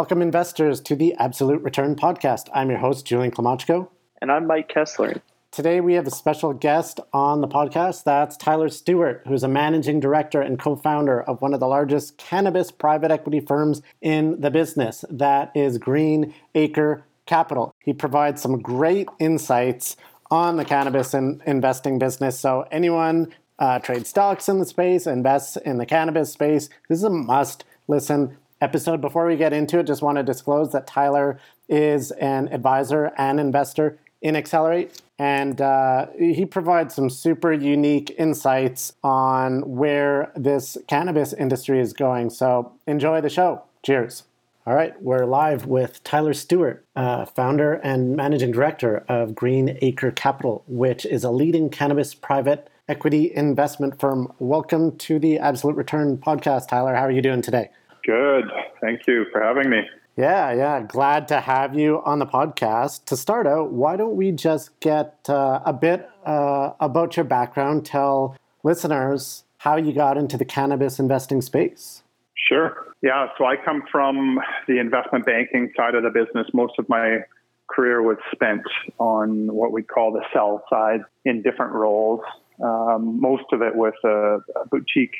Welcome, investors, to the Absolute Return Podcast. I'm your host, Julian Klymochko. And I'm Mike Kessler. Today, we have a special guest on the podcast. That's Tyler Stuart, who's a managing director and co founder of one of the largest cannabis private equity firms in the business. That is Green Acre Capital. He provides some great insights on the cannabis and investing business. So, anyone uh, trade stocks in the space, invests in the cannabis space, this is a must listen episode. Before we get into it, just want to disclose that Tyler is an advisor and investor in Accelerate, and uh, he provides some super unique insights on where this cannabis industry is going. So enjoy the show. Cheers. All right, we're live with Tyler Stuart, uh, founder and managing director of Green Acre Capital, which is a leading cannabis private equity investment firm. Welcome to the Absolute Return podcast, Tyler. How are you doing today? Good. Thank you for having me. Yeah, yeah. Glad to have you on the podcast. To start out, why don't we just get uh, a bit uh, about your background? Tell listeners how you got into the cannabis investing space. Sure. Yeah. So I come from the investment banking side of the business. Most of my career was spent on what we call the sell side in different roles. Um, most of it with a, a boutique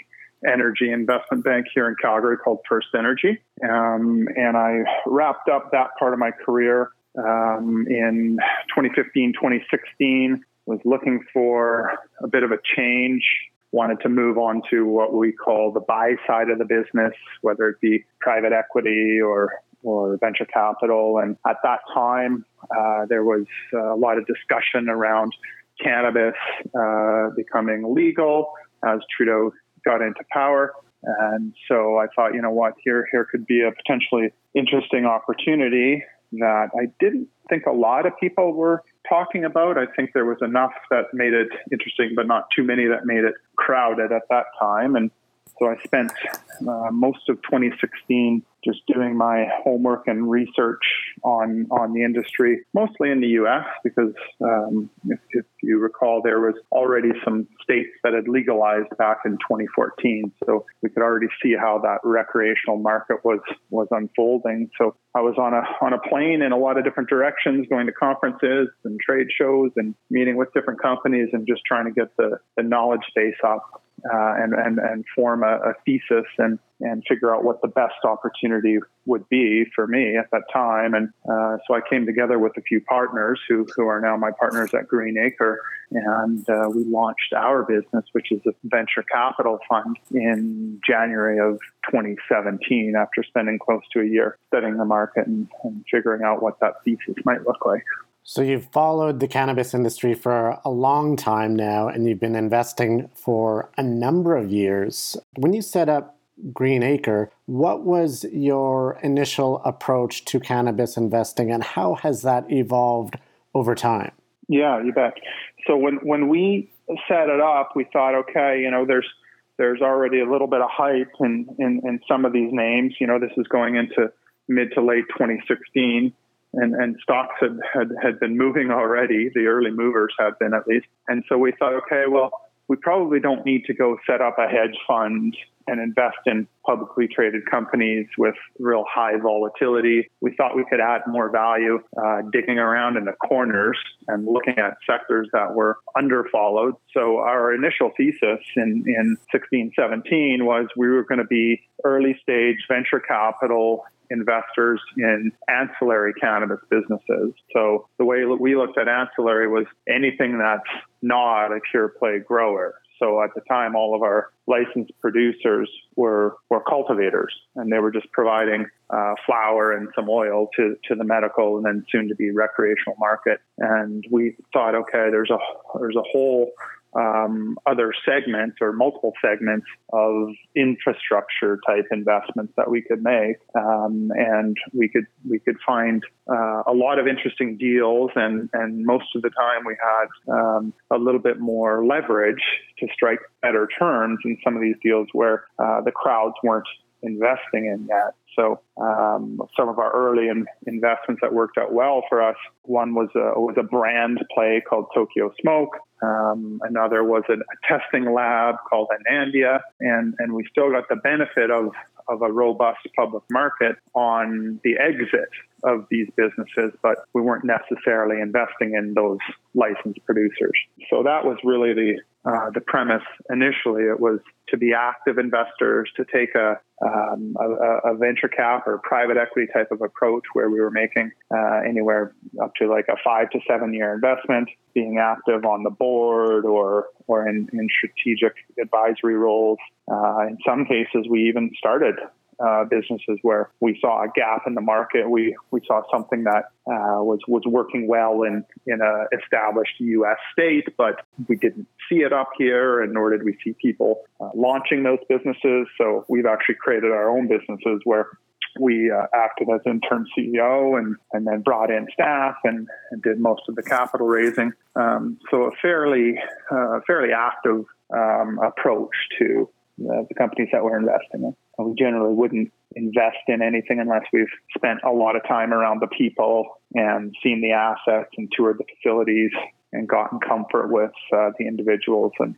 energy investment bank here in Calgary called First Energy. Um, and I wrapped up that part of my career um, in 2015, 2016. Was looking for a bit of a change. Wanted to move on to what we call the buy side of the business, whether it be private equity or or venture capital. And at that time, uh, there was a lot of discussion around cannabis uh, becoming legal as Trudeau got into power. And so I thought, you know what, here here could be a potentially interesting opportunity that I didn't think a lot of people were talking about. I think there was enough that made it interesting, but not too many that made it crowded at that time. And so I spent uh, most of 2016 just doing my homework and research on on the industry, mostly in the U.S. because um, if, if, you recall, there was already some states that had legalized back in 2014, so we could already see how that recreational market was was unfolding. So I was on a on a plane in a lot of different directions, going to conferences and trade shows and meeting with different companies and just trying to get the, the knowledge base up uh, and, and and form a, a thesis and and figure out what the best opportunity would be for me at that time. And uh, so I came together with a few partners who, who are now my partners at Green Acre. And uh, we launched our business, which is a venture capital fund, in January of 2017 after spending close to a year studying the market and, and figuring out what that thesis might look like. So you've followed the cannabis industry for a long time now, and you've been investing for a number of years. When you set up Green Acre. What was your initial approach to cannabis investing and how has that evolved over time? Yeah, you bet. So when when we set it up, we thought, okay, you know, there's there's already a little bit of hype in, in, in some of these names. You know, this is going into mid to late 2016 and, and stocks had, had, had been moving already. The early movers had been at least. And so we thought, okay, well, we probably don't need to go set up a hedge fund and invest in publicly traded companies with real high volatility. We thought we could add more value uh, digging around in the corners and looking at sectors that were underfollowed. So our initial thesis in, in 16, 17 was we were going to be early stage venture capital investors in ancillary cannabis businesses. So the way we looked at ancillary was anything that's not a pure play grower. So at the time, all of our licensed producers were were cultivators, and they were just providing uh, flower and some oil to to the medical and then soon to be recreational market. And we thought, okay, there's a there's a whole um, other segments or multiple segments of infrastructure type investments that we could make, um, and we could we could find uh, a lot of interesting deals, and and most of the time we had um, a little bit more leverage to strike better terms in some of these deals where uh, the crowds weren't investing in yet. So um, some of our early in, investments that worked out well for us. One was a, was a brand play called Tokyo Smoke. Um, another was a, a, testing lab called Anandia, and and we still got the benefit of of a robust public market on the exit of these businesses, but we weren't necessarily investing in those licensed producers. So that was really the uh, the premise initially. It was to be active investors, to take a, um, a, a, venture cap or private equity type of approach where we were making uh, anywhere up to like a five to seven year investment, being active on the board or or in, in strategic advisory roles. Uh, in some cases, we even started uh, businesses where we saw a gap in the market. We we saw something that uh, was was working well in in a established U.S. state, but we didn't see it up here, and nor did we see people uh, launching those businesses. So we've actually created our own businesses where we uh, acted as interim CEO and, and then brought in staff and, and did most of the capital raising. Um, so a fairly uh, fairly active um, approach to uh, the companies that we're investing in. We generally wouldn't invest in anything unless we've spent a lot of time around the people and seen the assets and toured the facilities and gotten comfort with uh, the individuals and,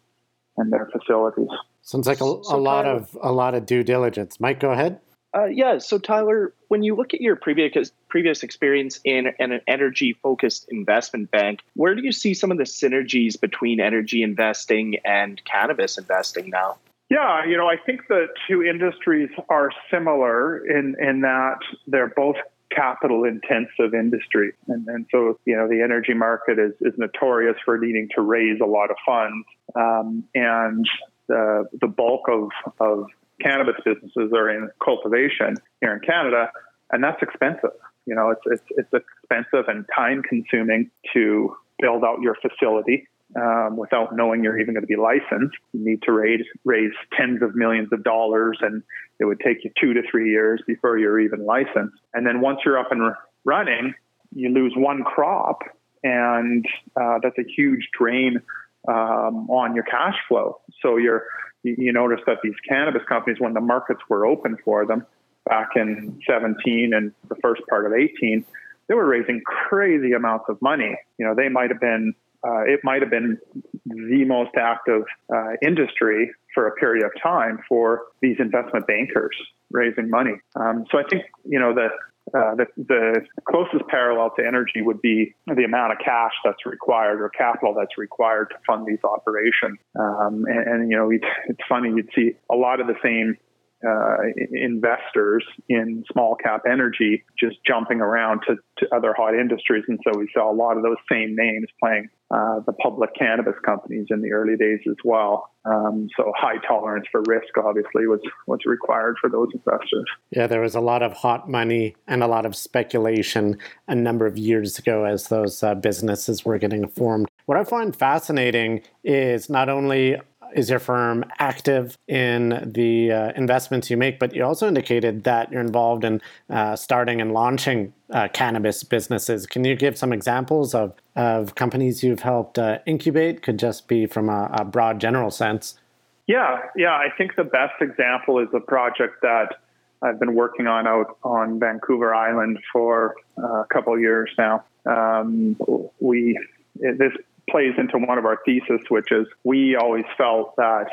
and their facilities. Sounds like a, so, a lot of a lot of due diligence. Mike, go ahead. Uh, yeah. So Tyler, when you look at your previous previous experience in, in an energy focused investment bank, where do you see some of the synergies between energy investing and cannabis investing now? Yeah, you know, I think the two industries are similar in, in that they're both capital intensive industry. And, and so, you know, the energy market is, is notorious for needing to raise a lot of funds. Um, and the, the bulk of, of cannabis businesses are in cultivation here in Canada, and that's expensive. You know, it's, it's, it's expensive and time consuming to build out your facility um, without knowing you're even going to be licensed. You need to raise raise tens of millions of dollars, and it would take you two to three years before you're even licensed. And then once you're up and running, you lose one crop, and uh, that's a huge drain um, on your cash flow. So you're you, you notice that these cannabis companies, when the markets were open for them back in 17 and the first part of 18, they were raising crazy amounts of money. You know, they might have been uh, it might have been the most active uh, industry for a period of time for these investment bankers raising money. Um, so I think you know the, uh, the, the closest parallel to energy would be the amount of cash that's required or capital that's required to fund these operations. Um, and, and, you know, it's funny you'd see a lot of the same uh, investors in small cap energy just jumping around to, to other hot industries. And so we saw a lot of those same names playing uh, the public cannabis companies in the early days as well. Um, so high tolerance for risk obviously was was required for those investors. Yeah, there was a lot of hot money and a lot of speculation a number of years ago as those uh, businesses were getting formed. What I find fascinating is not only is your firm active in the uh, investments you make? But you also indicated that you're involved in uh, starting and launching uh, cannabis businesses. Can you give some examples of, of companies you've helped uh, incubate? Could just be from a, a, broad general sense. Yeah, yeah. I think the best example is a project that I've been working on out on Vancouver Island for uh, a couple years now. Um, we this plays into one of our thesis, which is we always felt that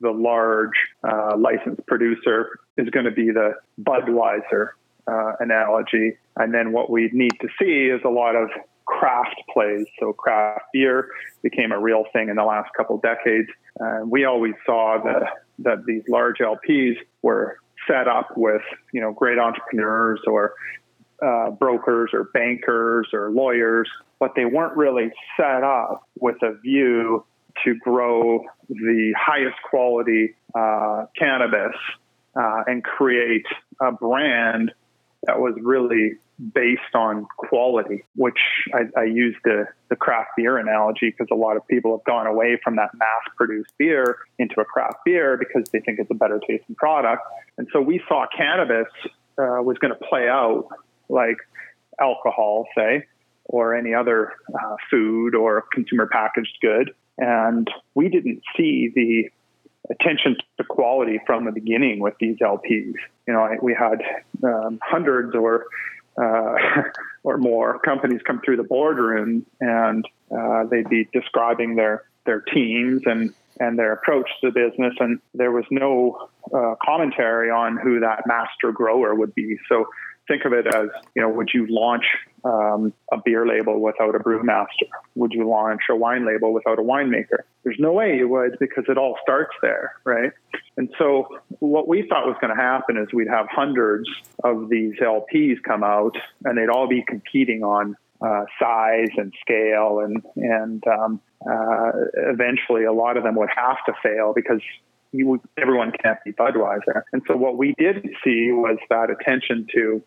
the large uh, licensed producer is going to be the Budweiser uh, analogy. And then what we need to see is a lot of craft plays. So craft beer became a real thing in the last couple decades. And we always saw that, that these large LPs were set up with, you know, great entrepreneurs or uh, brokers or bankers or lawyers but they weren't really set up with a view to grow the highest quality uh, cannabis uh, and create a brand that was really based on quality, which I, I use the, the craft beer analogy because a lot of people have gone away from that mass produced beer into a craft beer because they think it's a better tasting product. And so we saw cannabis uh, was going to play out like alcohol, say, or any other uh, food or consumer packaged good. And we didn't see the attention to quality from the beginning with these LPs. You know, we had um, hundreds or uh, or more companies come through the boardroom, and uh, they'd be describing their their teams and and their approach to the business, and there was no uh, commentary on who that master grower would be. So think of it as, you know, would you launch um, a beer label without a brewmaster? Would you launch a wine label without a winemaker? There's no way you would because it all starts there, right? And so what we thought was going to happen is we'd have hundreds of these LPs come out and they'd all be competing on uh, size and scale and and um, uh, eventually a lot of them would have to fail because you, everyone can't be Budweiser. And so what we did see was that attention to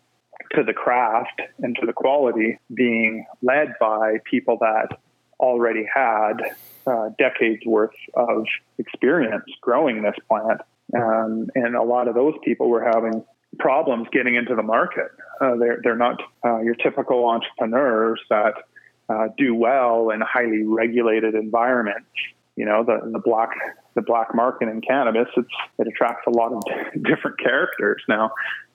to the craft and to the quality being led by people that already had uh, decades worth of experience growing this plant. Um, and a lot of those people were having problems getting into the market. Uh, they're, they're not uh, your typical entrepreneurs that uh, do well in highly regulated environments. You know, the, the black the black market in cannabis, it attracts a lot of different characters now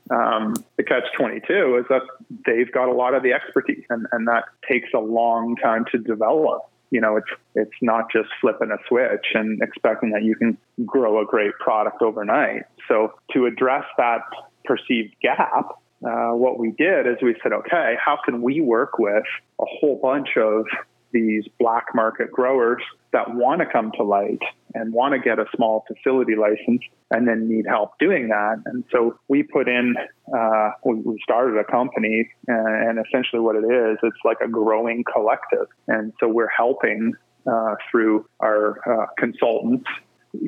um, the catch 22 is that they've got a lot of the expertise and, and that takes a long time to develop. You know it's it's not just flipping a switch and expecting that you can grow a great product overnight. So to address that perceived gap uh, what we did is we said okay how can we work with a whole bunch of these black market growers that want to come to light and want to get a small facility license and then need help doing that. And so we put in, uh, we, started a company and, and, essentially what it is, it's like a growing collective. And so we're helping uh, through our uh, consultants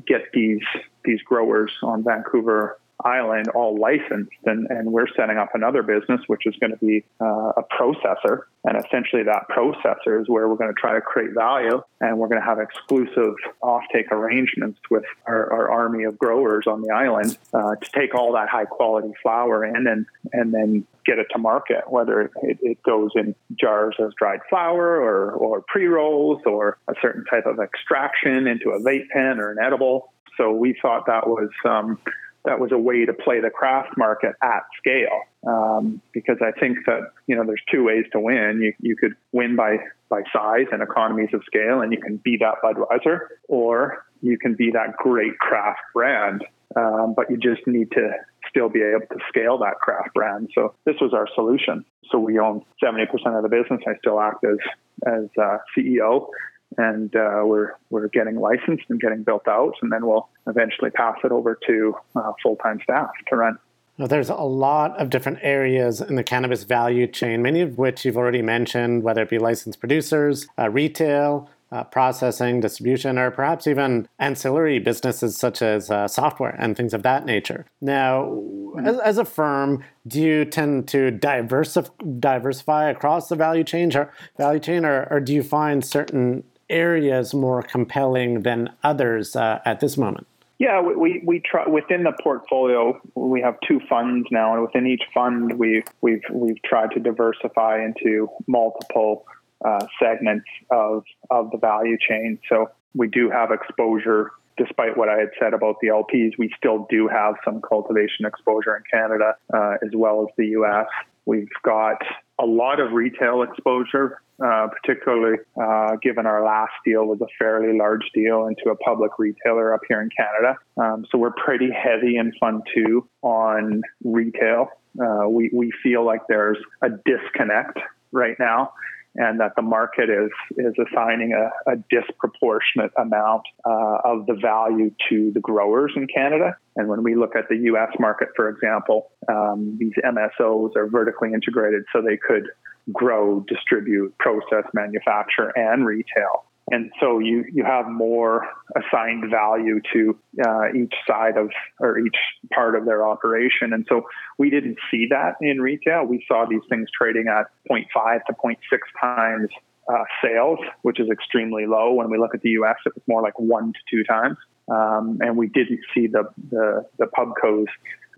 get these these growers on Vancouver island all licensed and, and we're setting up another business which is going to be uh, a processor. And essentially that processor is where we're going to try to create value and we're going to have exclusive offtake arrangements with our, our army of growers on the island uh, to take all that high quality flower in and and then get it to market whether it, it goes in jars as dried flower or, or pre-rolls or a certain type of extraction into a vape pen or an edible. So we thought that was um, that was a way to play the craft market at scale. Um, because I think that you know there's two ways to win. You you could win by by size and economies of scale, and you can be that Budweiser, or you can be that great craft brand. Um, but you just need to still be able to scale that craft brand. So this was our solution. So we own 70% of the business. I still act as as uh, CEO, and uh, we're we're getting licensed and getting built out, and then we'll eventually pass it over to uh, full time staff to run. There's a lot of different areas in the cannabis value chain, many of which you've already mentioned, whether it be licensed producers, uh, retail, uh, processing, distribution, or perhaps even ancillary businesses such as uh, software and things of that nature. Now, mm-hmm. as, as, a firm, do you tend to diversif- diversify across the value chain, or value chain, or, or do you find certain areas more compelling than others uh, at this moment? Yeah, we, we, we try within the portfolio. We have two funds now, and within each fund, we've we've we've tried to diversify into multiple uh, segments of of the value chain. So we do have exposure. Despite what I had said about the LPs, we still do have some cultivation exposure in Canada uh, as well as the U.S. We've got a lot of retail exposure uh, particularly uh, given our last deal was a fairly large deal into a public retailer up here in Canada. Um, so we're pretty heavy in Fund 2 on retail. Uh, we, we feel like there's a disconnect right now and that the market is is assigning a, a disproportionate amount uh, of the value to the growers in Canada. And when we look at the U.S. market, for example, um, these MSOs are vertically integrated, so they could grow, distribute, process, manufacture, and retail. And so you you have more assigned value to uh, each side of or each part of their operation. And so we didn't see that in retail. We saw these things trading at 0.5 to 0.6 times uh, sales, which is extremely low. When we look at the U.S., it was more like one to two times. Um, and we didn't see the, the, the pubcos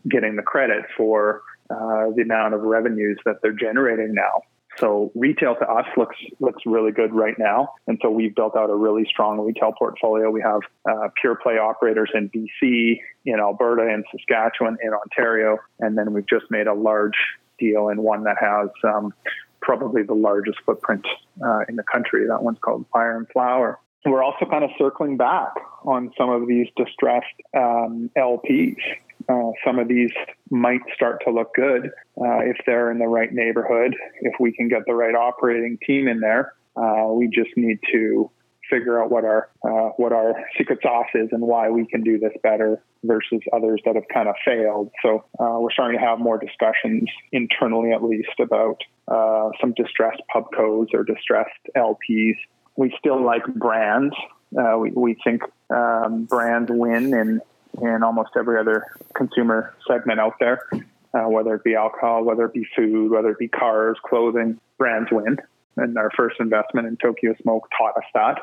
getting the credit for uh, the amount of revenues that they're generating now. So retail to us looks looks really good right now, and so we've built out a really strong retail portfolio. We have uh, pure play operators in BC, in Alberta, in Saskatchewan, in Ontario, and then we've just made a large deal in one that has um, probably the largest footprint uh, in the country. That one's called Fire and Flower. We're also kind of circling back on some of these distressed um, LPs. Uh, some of these might start to look good uh, if they're in the right neighborhood. If we can get the right operating team in there, uh, we just need to figure out what our uh, what our secret sauce is and why we can do this better versus others that have kind of failed. So uh, we're starting to have more discussions internally, at least, about uh, some distressed pubcos or distressed LPs. We still like brands. We, we think um, brands win in in almost every other consumer segment out there. Uh, whether it be alcohol, whether it be food, whether it be cars, clothing, brands win and our first investment in Tokyo Smoke taught us that.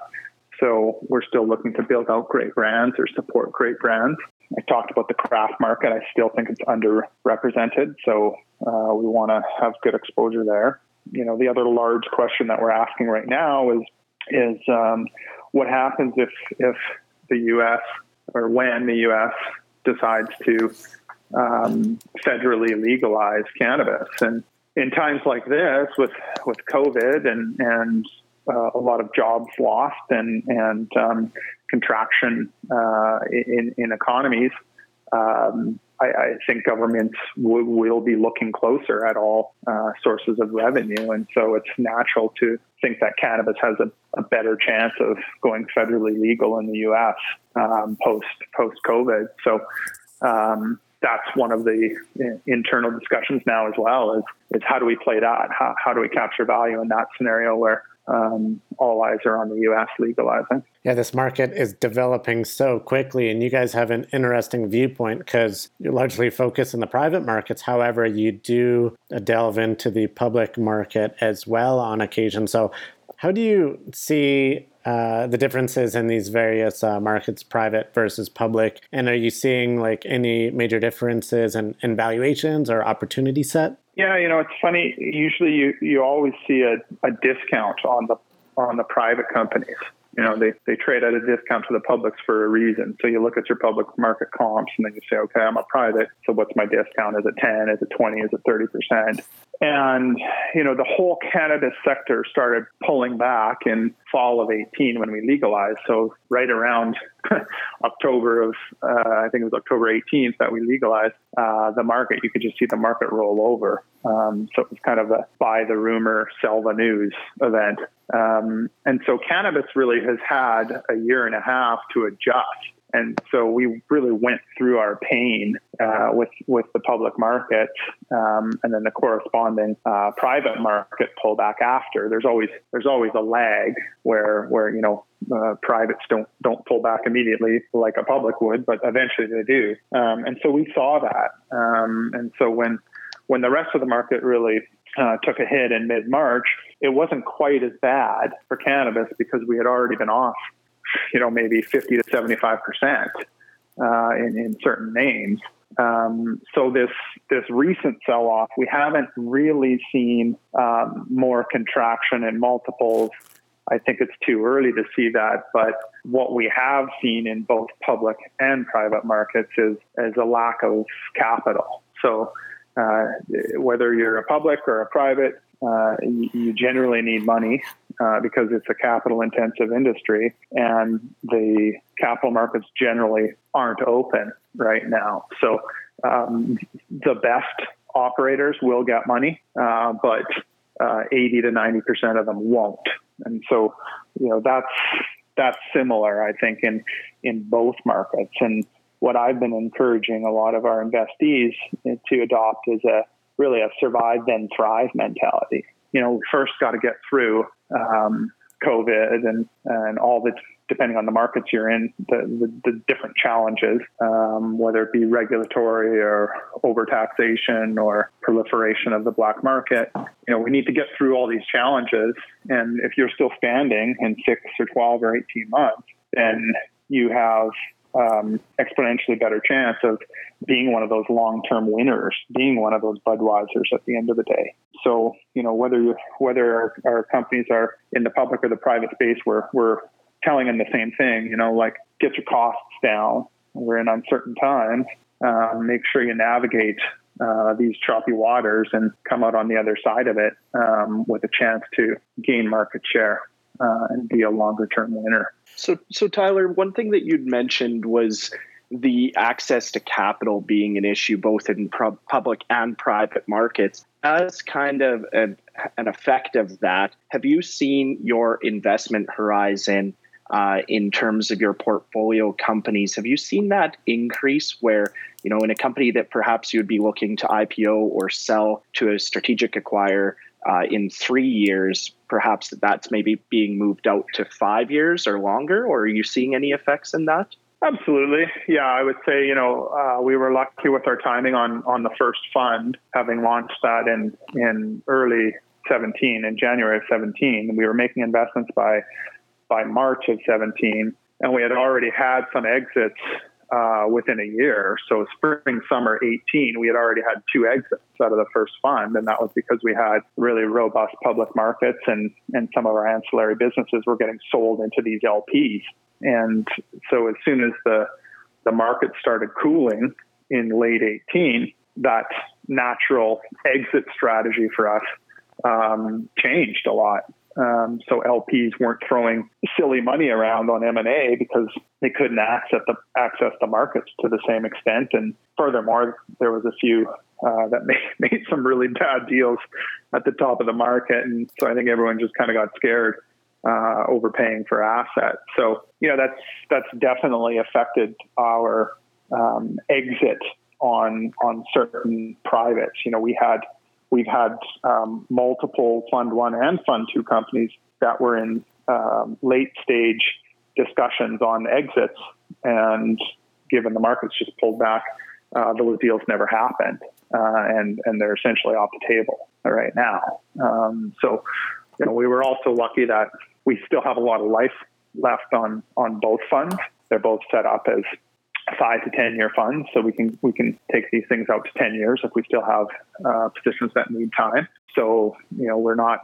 So we're still looking to build out great brands or support great brands. I talked about the craft market. I still think it's underrepresented. So uh, we want to have good exposure there. You know, the other large question that we're asking right now is is um, what happens if if the U.S. or when the U.S. decides to um, federally legalize cannabis and in times like this with with COVID and and uh, a lot of jobs lost and and um, contraction uh, in in economies, um, I, I, think governments w- will be looking closer at all uh, sources of revenue, and so it's natural to think that cannabis has a, a better chance of going federally legal in the U.S. Um, post post COVID. So. Um, that's one of the internal discussions now as well is, is how do we play that? How, how do we capture value in that scenario where um, all eyes are on the US legalizing? Yeah, this market is developing so quickly, and you guys have an interesting viewpoint because you're largely focused in the private markets. However, you do delve into the public market as well on occasion. So, how do you see uh, the differences in these various uh, markets, private versus public? And are you seeing like any major differences in, in valuations or opportunity set? Yeah, you know, it's funny. Usually, you you always see a, a discount on the on the private companies you know, they, they trade at a discount to the publics for a reason. So you look at your public market comps and then you say, okay, I'm a private. So what's my discount? Is it 10? Is it 20? Is it 30%? And, you know, the whole cannabis sector started pulling back in fall of 18 when we legalized. So right around October of, uh, I think it was October 18th that we legalized uh, the market, you could just see the market roll over. Um, so it was kind of a buy the rumor, sell the news event. Um, and so cannabis really has had a year and a half to adjust. And so we really went through our pain uh, with with the public market, um, and then the corresponding uh, private market pullback after. There's always there's always a lag where where you know uh, privates don't don't pull back immediately like a public would, but eventually they do. Um, and so we saw that. Um, and so when when the rest of the market really uh, took a hit in mid March, it wasn't quite as bad for cannabis because we had already been off, you know, maybe 50 to 75 percent uh, in, in certain names. Um, so this this recent sell off, we haven't really seen um, more contraction in multiples. I think it's too early to see that, but what we have seen in both public and private markets is is a lack of capital. So uh, whether you're a public or a private, uh, you, generally need money uh, because it's a capital intensive industry and the capital markets generally aren't open right now. So um, the best operators will get money, uh, but uh, 80 to 90% of them won't. And so, you know, that's, that's similar, I think, in, in both markets. And what I've been encouraging a lot of our investees to adopt is a really a survive then thrive mentality. You know, we first got to get through um, COVID and and all the depending on the markets you're in, the, the, the different challenges, um, whether it be regulatory or overtaxation or proliferation of the black market. You know, we need to get through all these challenges. And if you're still standing in six or 12 or 18 months, then you have um, exponentially better chance of being one of those long-term winners, being one of those Budweisers at the end of the day. So, you know, whether you, whether our, our, companies are in the public or the private space, we're we're telling them the same thing. You know, like get your costs down. We're in uncertain times. Um, make sure you navigate uh, these choppy waters and come out on the other side of it um, with a chance to gain market share uh, and be a longer term winner. So, so Tyler, one thing that you'd mentioned was the access to capital being an issue both in pro- public and private markets. As kind of an, an effect of that, have you seen your investment horizon uh, in terms of your portfolio companies. Have you seen that increase where, you know, in a company that perhaps you'd be looking to IPO or sell to a strategic acquirer uh, in three years, perhaps that's maybe being moved out to five years or longer? Or are you seeing any effects in that? Absolutely. Yeah, I would say, you know, uh, we were lucky with our timing on, on the first fund, having launched that in, in early 17, in January of 17. We were making investments by by March of 17, and we had already had some exits uh, within a year. So spring, summer 18, we had already had two exits out of the first fund, and that was because we had really robust public markets, and and some of our ancillary businesses were getting sold into these LPs. And so as soon as the the market started cooling in late 18, that natural exit strategy for us um, changed a lot. Um, so LPs weren't throwing silly money around on M&A because they couldn't access the, access the markets to the same extent. And furthermore, there was a few uh, that made, made some really bad deals at the top of the market. And so I think everyone just kind of got scared uh, overpaying for assets. So, you know, that's, that's definitely affected our um, exit on, on certain privates. You know, we had We've had um, multiple Fund One and Fund Two companies that were in um, late stage discussions on exits, and given the markets just pulled back, uh, those deals never happened, uh, and and they're essentially off the table right now. Um, so, you know, we were also lucky that we still have a lot of life left on on both funds. They're both set up as five to ten year funds, so we can we can take these things out to ten years if we still have uh, positions that need time. So you know we're not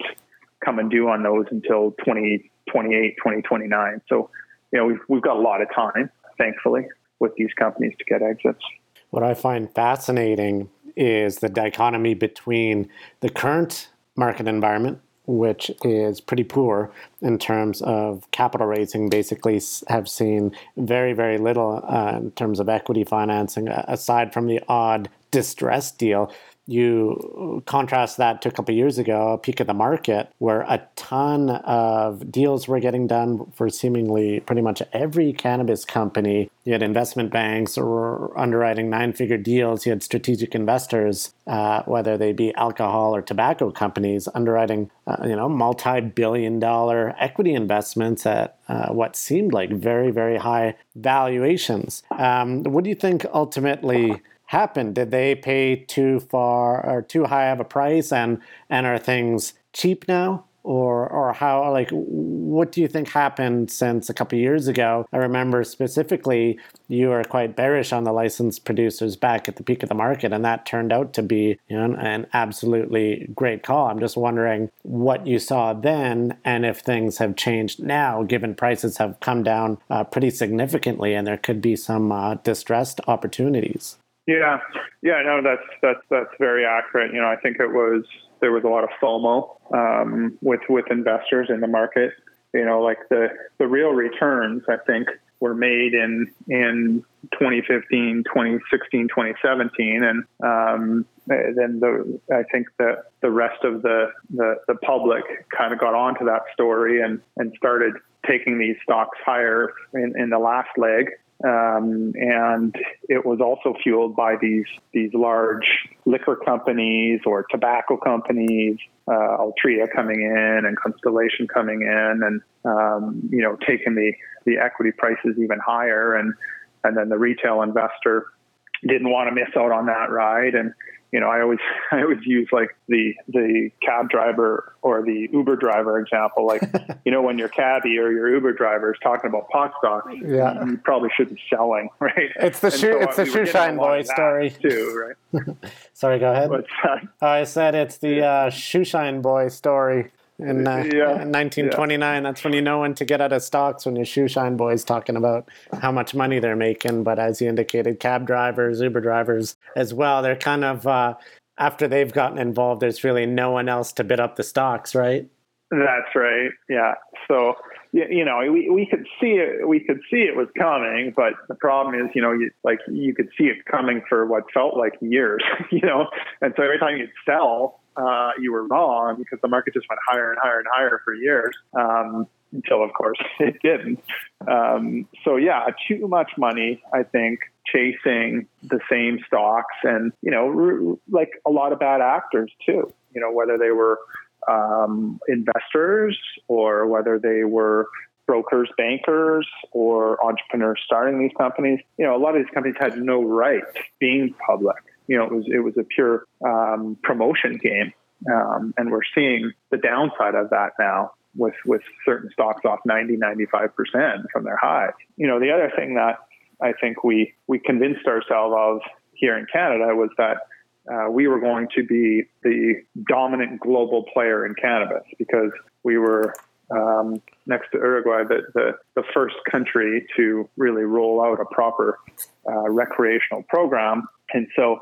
coming due on those until 2028, 2029. So you know we've we've got a lot of time, thankfully, with these companies to get exits. What I find fascinating is the dichotomy between the current market environment which is pretty poor in terms of capital raising, basically have seen very, very little uh, in terms of equity financing, aside from the odd distress deal you contrast that to a couple years ago, a peak of the market, where a ton of deals were getting done for seemingly pretty much every cannabis company. You had investment banks or underwriting nine-figure deals. You had strategic investors, uh, whether they be alcohol or tobacco companies, underwriting uh, you know multi-billion-dollar equity investments at uh, what seemed like very, very high valuations. Um, what do you think ultimately? Happened? Did they pay too far or too high of a price, and and are things cheap now? Or, or how like what do you think happened since a couple years ago i remember specifically you were quite bearish on the licensed producers back at the peak of the market and that turned out to be you know, an absolutely great call i'm just wondering what you saw then and if things have changed now given prices have come down uh, pretty significantly and there could be some uh, distressed opportunities yeah, yeah, no, that's that's that's very accurate. You know, I think it was there was a lot of FOMO um, with with investors in the market. You know, like the the real returns, I think, were made in in 2015, 2016, 2017, and um, then the I think that the rest of the, the the public kind of got onto that story and and started taking these stocks higher in, in the last leg Um, and it was also fueled by these these large liquor companies or tobacco companies, uh, Altria coming in and Constellation coming in, and um, you know taking the the equity prices even higher, and and then the retail investor didn't want to miss out on that ride, and you know, I always I always use like the the cab driver or the Uber driver example. Like, you know, when your cabbie or your Uber driver is talking about pot stocks, yeah. you probably should be selling, right? It's the shoe so, it's the we shoe shine boy story too, right? Sorry, go ahead. I said it's the uh, shoe shine boy story in, uh, yeah. in 1929. Yeah. That's when you know when to get out of stocks when your shoe shine boys talking about how much money they're making. But as you indicated, cab drivers, Uber drivers as well, they're kind of uh, after they've gotten involved. There's really no one else to bid up the stocks, right? That's right. Yeah. So you know, we, we could see it, we could see it was coming, but the problem is, you know, you, like you could see it coming for what felt like years, you know, and so every time you'd sell, uh, you were wrong because the market just went higher and higher and higher for years um, until, of course, it didn't. Um, so, yeah, too much money, I think, chasing the same stocks and, you know, like a lot of bad actors too, you know, whether they were um, investors or whether they were brokers, bankers, or entrepreneurs starting these companies. You know, a lot of these companies had no right being public you know, it was it was a pure um, promotion game, um, and we're seeing the downside of that now with with certain stocks off 90, 95 percent from their highs. You know, the other thing that I think we we convinced ourselves of here in Canada was that uh, we were going to be the dominant global player in cannabis because we were um, next to Uruguay, the, the, the, first country to really roll out a proper uh, recreational program. And so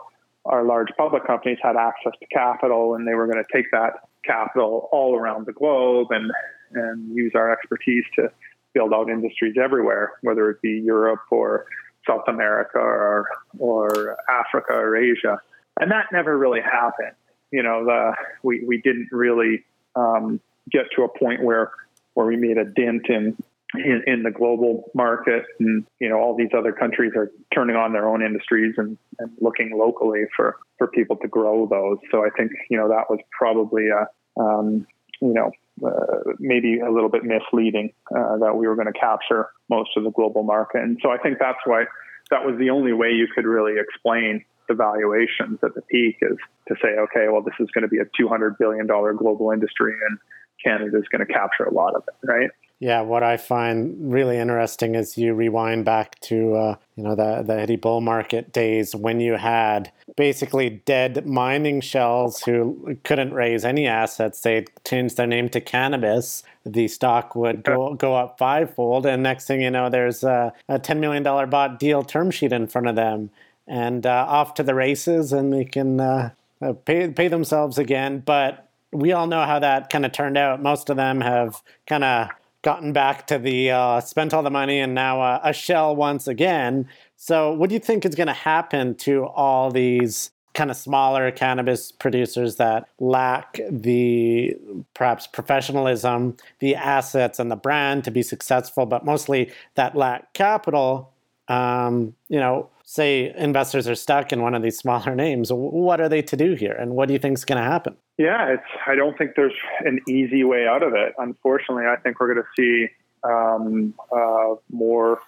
our large public companies had access to capital and they were going to take that capital all around the globe and, and use our expertise to build out industries everywhere, whether it be Europe or South America or, or Africa or Asia. And that never really happened. You know, the, we, we didn't really um, get to a point where, where we made a dent in in, in, the global market. And you know all these other countries are turning on their own industries and, and looking locally for for people to grow those. So i think you know that was probably a um, you know uh, maybe a little bit misleading uh, that we were going to capture most of the global market. And so i think that's why that was the only way you could really explain the valuations at the peak is to say okay well this is going to be a 200 billion dollar global industry and canada is going to capture a lot of it right yeah, what I find really interesting is you rewind back to uh, you know the the Eddie bull market days when you had basically dead mining shells who couldn't raise any assets. They changed their name to cannabis. The stock would go go up fivefold, and next thing you know, there's a, a ten million dollar bought deal term sheet in front of them, and uh, off to the races, and they can uh, uh pay pay themselves again. But we all know how that kind of turned out. Most of them have kind of gotten back to the uh, spent all the money and now uh, a shell once again. So, what do you think is going to happen to all these kind of smaller cannabis producers that lack the perhaps professionalism, the assets, and the brand to be successful, but mostly that lack capital? Um, you know, say investors are stuck in one of these smaller names. What are they to do here, and what do you think is going to happen? Yeah, it's. I don't think there's an easy way out of it. Unfortunately, I think we're going to see um, uh, more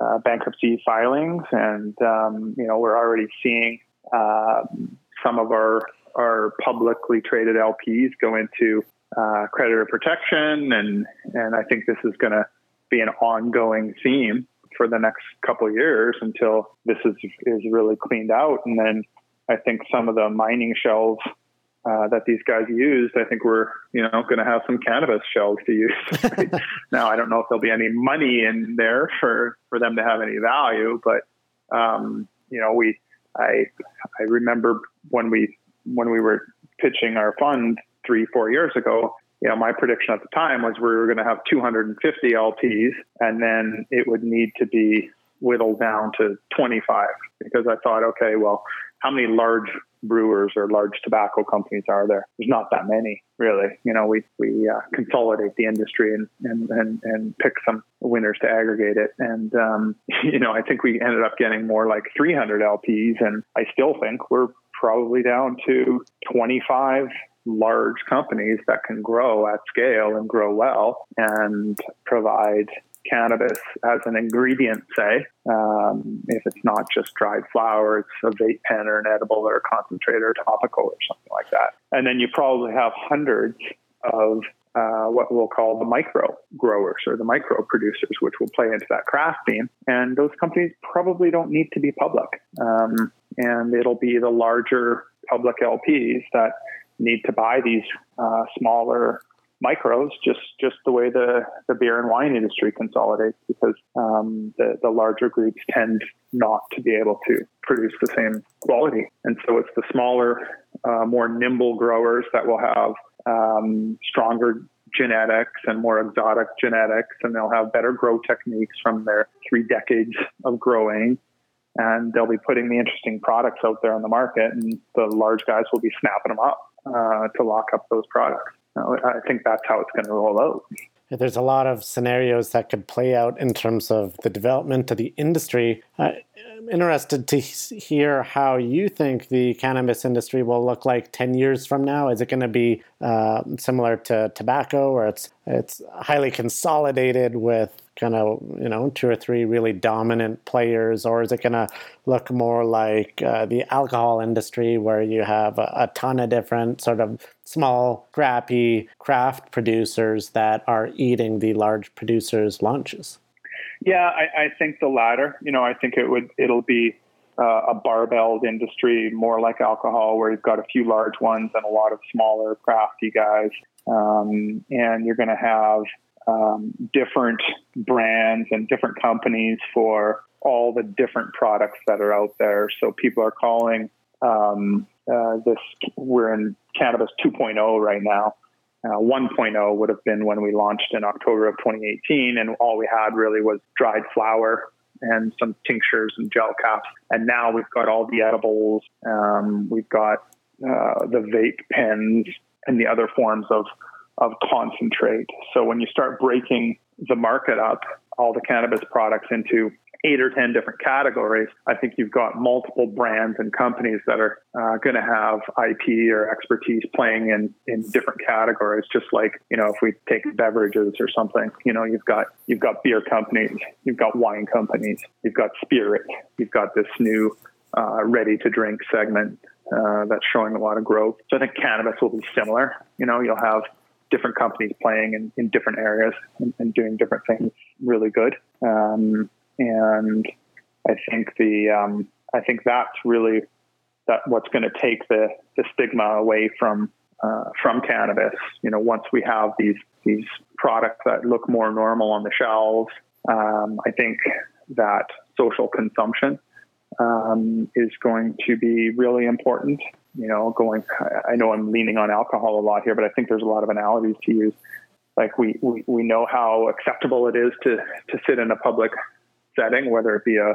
uh, bankruptcy filings, and um, you know we're already seeing uh, some of our our publicly traded LPs go into uh, creditor protection, and and I think this is going to be an ongoing theme for the next couple of years until this is is really cleaned out, and then I think some of the mining shells uh, that these guys used, I think we're you know going to have some cannabis shells to use. now I don't know if there'll be any money in there for for them to have any value, but um, you know we I I remember when we when we were pitching our fund three four years ago. You know, my prediction at the time was we were going to have 250 LPs, and then it would need to be whittled down to 25 because I thought, okay, well, how many large brewers or large tobacco companies are there? There's not that many, really. You know, we we uh, consolidate the industry and, and and and pick some winners to aggregate it. And um, you know, I think we ended up getting more like 300 LPs, and I still think we're probably down to 25 large companies that can grow at scale and grow well and provide cannabis as an ingredient, say, um, if it's not just dried flower, it's a vape pen or an edible or a concentrate or topical or something like that. And then you probably have hundreds of uh, what we'll call the micro growers or the micro producers, which will play into that craft theme. And those companies probably don't need to be public. Um, and it'll be the larger public LPs that need to buy these uh, smaller micros, just just the way the, the beer and wine industry consolidates, because um, the the larger groups tend not to be able to produce the same quality, and so it's the smaller, uh, more nimble growers that will have um, stronger genetics and more exotic genetics, and they'll have better grow techniques from their three decades of growing. And they'll be putting the interesting products out there on the market, and the large guys will be snapping them up uh, to lock up those products. I think that's how it's going to roll out. There's a lot of scenarios that could play out in terms of the development of the industry. Uh, interested to hear how you think the cannabis industry will look like 10 years from now. Is it going to be uh, similar to tobacco, where it's it's highly consolidated with kind of you know two or three really dominant players, or is it going to look more like uh, the alcohol industry, where you have a, a, ton of different sort of small, scrappy craft producers that are eating the large producers' lunches? Yeah, I, I think the latter. You know, I think it would it'll be uh, a barbelled industry, more like alcohol, where you've got a few large ones and a lot of smaller crafty guys, um, and you're going to have um, different brands and different companies for all the different products that are out there. So people are calling um, uh, this. We're in cannabis 2.0 right now. Uh, 1.0 would have been when we launched in October of 2018, and all we had really was dried flower and some tinctures and gel caps. And now we've got all the edibles, um, we've got uh, the vape pens, and the other forms of of concentrate. So when you start breaking the market up, all the cannabis products into eight or 10 different categories, I think you've got multiple brands and companies that are uh, going to have IP or expertise playing in, in different categories. Just like, you know, if we take beverages or something, you know, you've got, you've got beer companies, you've got wine companies, you've got spirit, you've got this new uh, ready to drink segment uh, that's showing a lot of growth. So I think cannabis will be similar. You know, you'll have different companies playing in, in different areas and, and, doing different things really good. Um, and I think the um, I think that's really that what's going to take the the stigma away from uh, from cannabis. You know, once we have these these products that look more normal on the shelves, um, I think that social consumption um, is going to be really important. You know, going, I know I'm leaning on alcohol a lot here, but I think there's a lot of analogies to use. Like we, we, we know how acceptable it is to, to sit in a public setting, whether it be a,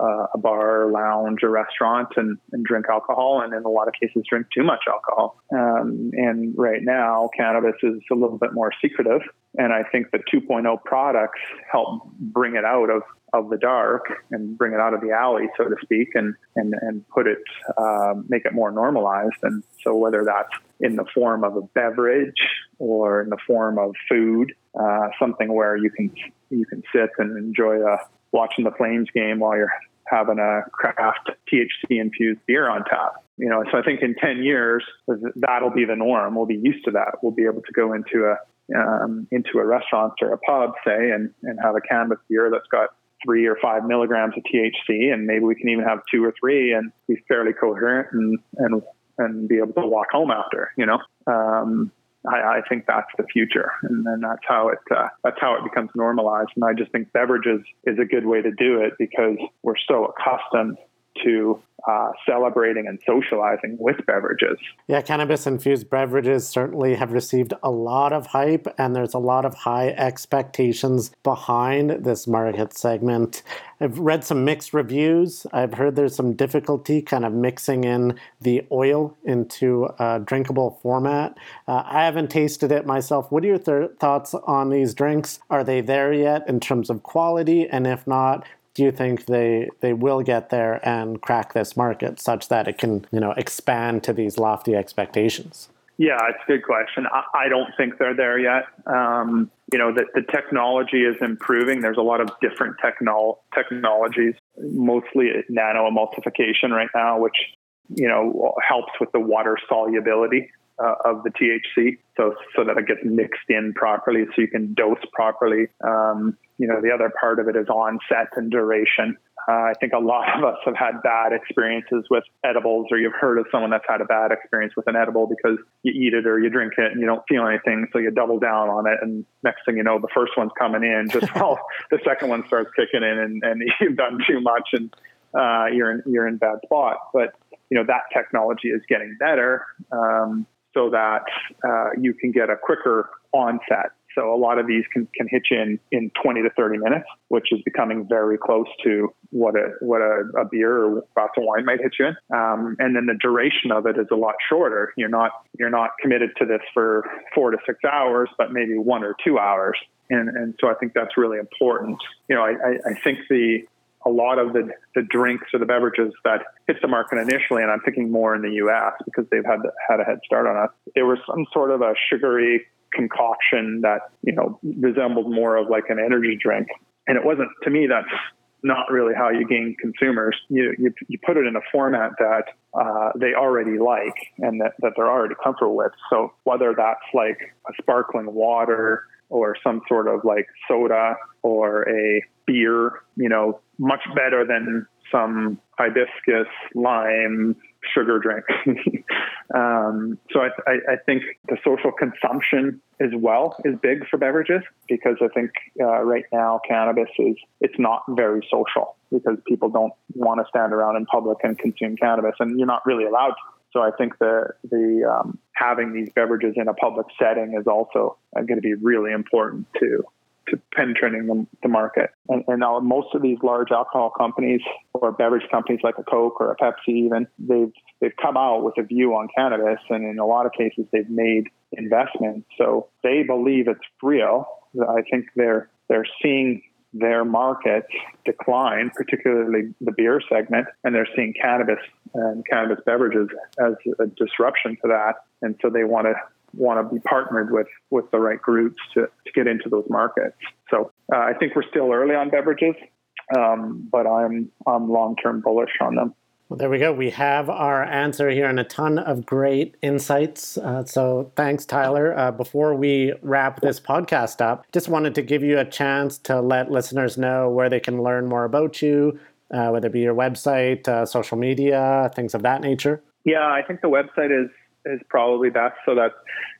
a bar, lounge, or restaurant, and, and drink alcohol, and in a lot of cases, drink too much alcohol. Um, and right now, cannabis is a little bit more secretive, and I think the 2.0 products help bring it out of of the dark and bring it out of the alley, so to speak, and and and put it, uh, make it more normalized. And so, whether that's in the form of a beverage or in the form of food, uh, something where you can you can sit and enjoy a watching the Flames game while you're having a craft THC infused beer on tap. You know, so I think in 10 years, that'll be the norm. We'll be used to that. We'll be able to go into a, um, into a restaurant or a pub, say, and, and have a cannabis beer that's got three or five milligrams of THC, and maybe we can even have two or three and be fairly coherent and, and, and be able to walk home after, you know? Um, I, I, think that's the future, and then that's how it uh, that's how it becomes normalized. And I just think beverages is a good way to do it because we're so accustomed to uh, celebrating and socializing with beverages. Yeah, cannabis infused beverages certainly have received a lot of hype, and there's a lot of high expectations behind this market segment. I've read some mixed reviews. I've heard there's some difficulty kind of mixing in the oil into a drinkable format. Uh, I haven't tasted it myself. What are your th- thoughts on these drinks? Are they there yet in terms of quality? And if not, do you think they they will get there and crack this market such that it can you know expand to these lofty expectations? Yeah, it's a good question. I, I don't think they're there yet. Um, you know, the, the technology is improving. There's a lot of different technol- technologies, mostly nano emulsification right now, which, you know, helps with the water solubility uh, of the THC, so so that it gets mixed in properly, so you can dose properly. Um, you know, the other part of it is onset and duration. Uh, I think a lot of us have had bad experiences with edibles, or you've heard of someone that's had a bad experience with an edible because you eat it or you drink it and you don't feel anything, so you double down on it, and next thing you know, the first one's coming in just while the second one starts kicking in, and, and you've done too much, and uh, you're in you're in bad spot. But you know that technology is getting better. Um, so that uh, you can get a quicker onset. So a lot of these can, can hit you in, in 20 to 30 minutes, which is becoming very close to what a what a, a beer or glass of wine might hit you in. Um, and then the duration of it is a lot shorter. You're not you're not committed to this for four to six hours, but maybe one or two hours. And, and so I think that's really important. You know, I, I, I think the a lot of the, the drinks or the beverages that hit the market initially, and I'm thinking more in the U.S. because they've had had a head start on us. There was some sort of a sugary concoction that you know resembled more of like an energy drink, and it wasn't. To me, that's not really how you gain consumers. You you, you put it in a format that uh, they already like and that, that they're already comfortable with. So whether that's like a sparkling water or some sort of like soda or a beer, you know, much better than some hibiscus, lime, sugar drink. um, so I, I, I, think the social consumption as well is big for beverages because I think uh, right now cannabis is it's not very social because people don't want to stand around in public and consume cannabis, and you're not really allowed to. So I think the the um, having these beverages in a public setting is also uh, going to be really important to penetrating the, the market. And, and now most of these large alcohol companies or beverage companies like a Coke or a Pepsi, even they've they've come out with a view on cannabis, and in a lot of cases they've made investments. So they believe it's real. I think they're they're seeing their market decline, particularly the beer segment, and they're seeing cannabis and cannabis beverages as a disruption to that. And so they want to want to be partnered with with the right groups to, to get into those markets. So uh, I think we're still early on beverages, um, but I'm I'm long term bullish on them. Well, there we go. We have our answer here and a ton of great insights. Uh, so thanks, Tyler. Uh, before we wrap this podcast up, just wanted to give you a chance to let listeners know where they can learn more about you, uh, whether it be your website, uh, social media, things of that nature. Yeah, I think the website is is probably best. So that's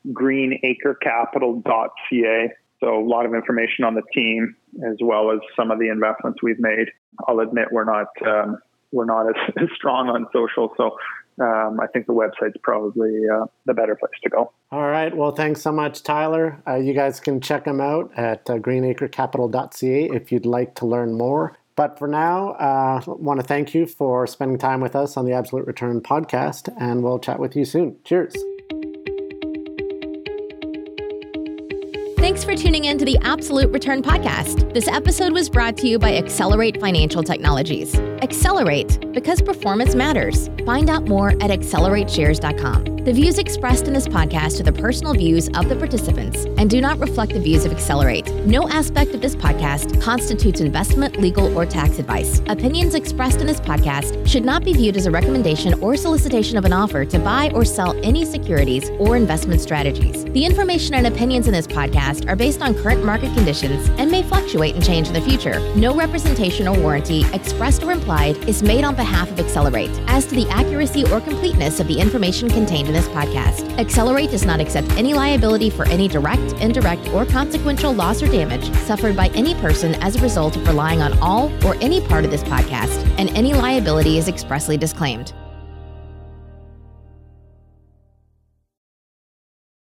greenacrecapital.ca. So a lot of information on the team as well as some of the investments we've made. I'll admit we're not um, we're not as, as strong on social. So um, I think the website's probably uh, the better place to go. All right. Well, thanks so much, Tyler. Uh, you guys can check them out at uh, greenacrecapital.ca if you'd like to learn more. But for now, I uh, want to thank you for spending time with us on the Absolute Return podcast, and we'll chat with you soon. Cheers. Thanks for tuning in to the Absolute Return Podcast. This episode was brought to you by Accelerate Financial Technologies. Accelerate, because performance matters. Find out more at accelerateshares.com. The views expressed in this podcast are the personal views of the participants and do not reflect the views of Accelerate. No aspect of this podcast constitutes investment, legal, or tax advice. Opinions expressed in this podcast should not be viewed as a recommendation or solicitation of an offer to buy or sell any securities or investment strategies. The information and opinions in this podcast podcast are based on current market conditions and may fluctuate and change in the future. No representation or warranty, expressed or implied, is made on behalf of Accelerate as to the accuracy or completeness of the information contained in this podcast. Accelerate does not accept any liability for any direct, indirect, or consequential loss or damage suffered by any person as a result of relying on all or any part of this podcast, and any liability is expressly disclaimed.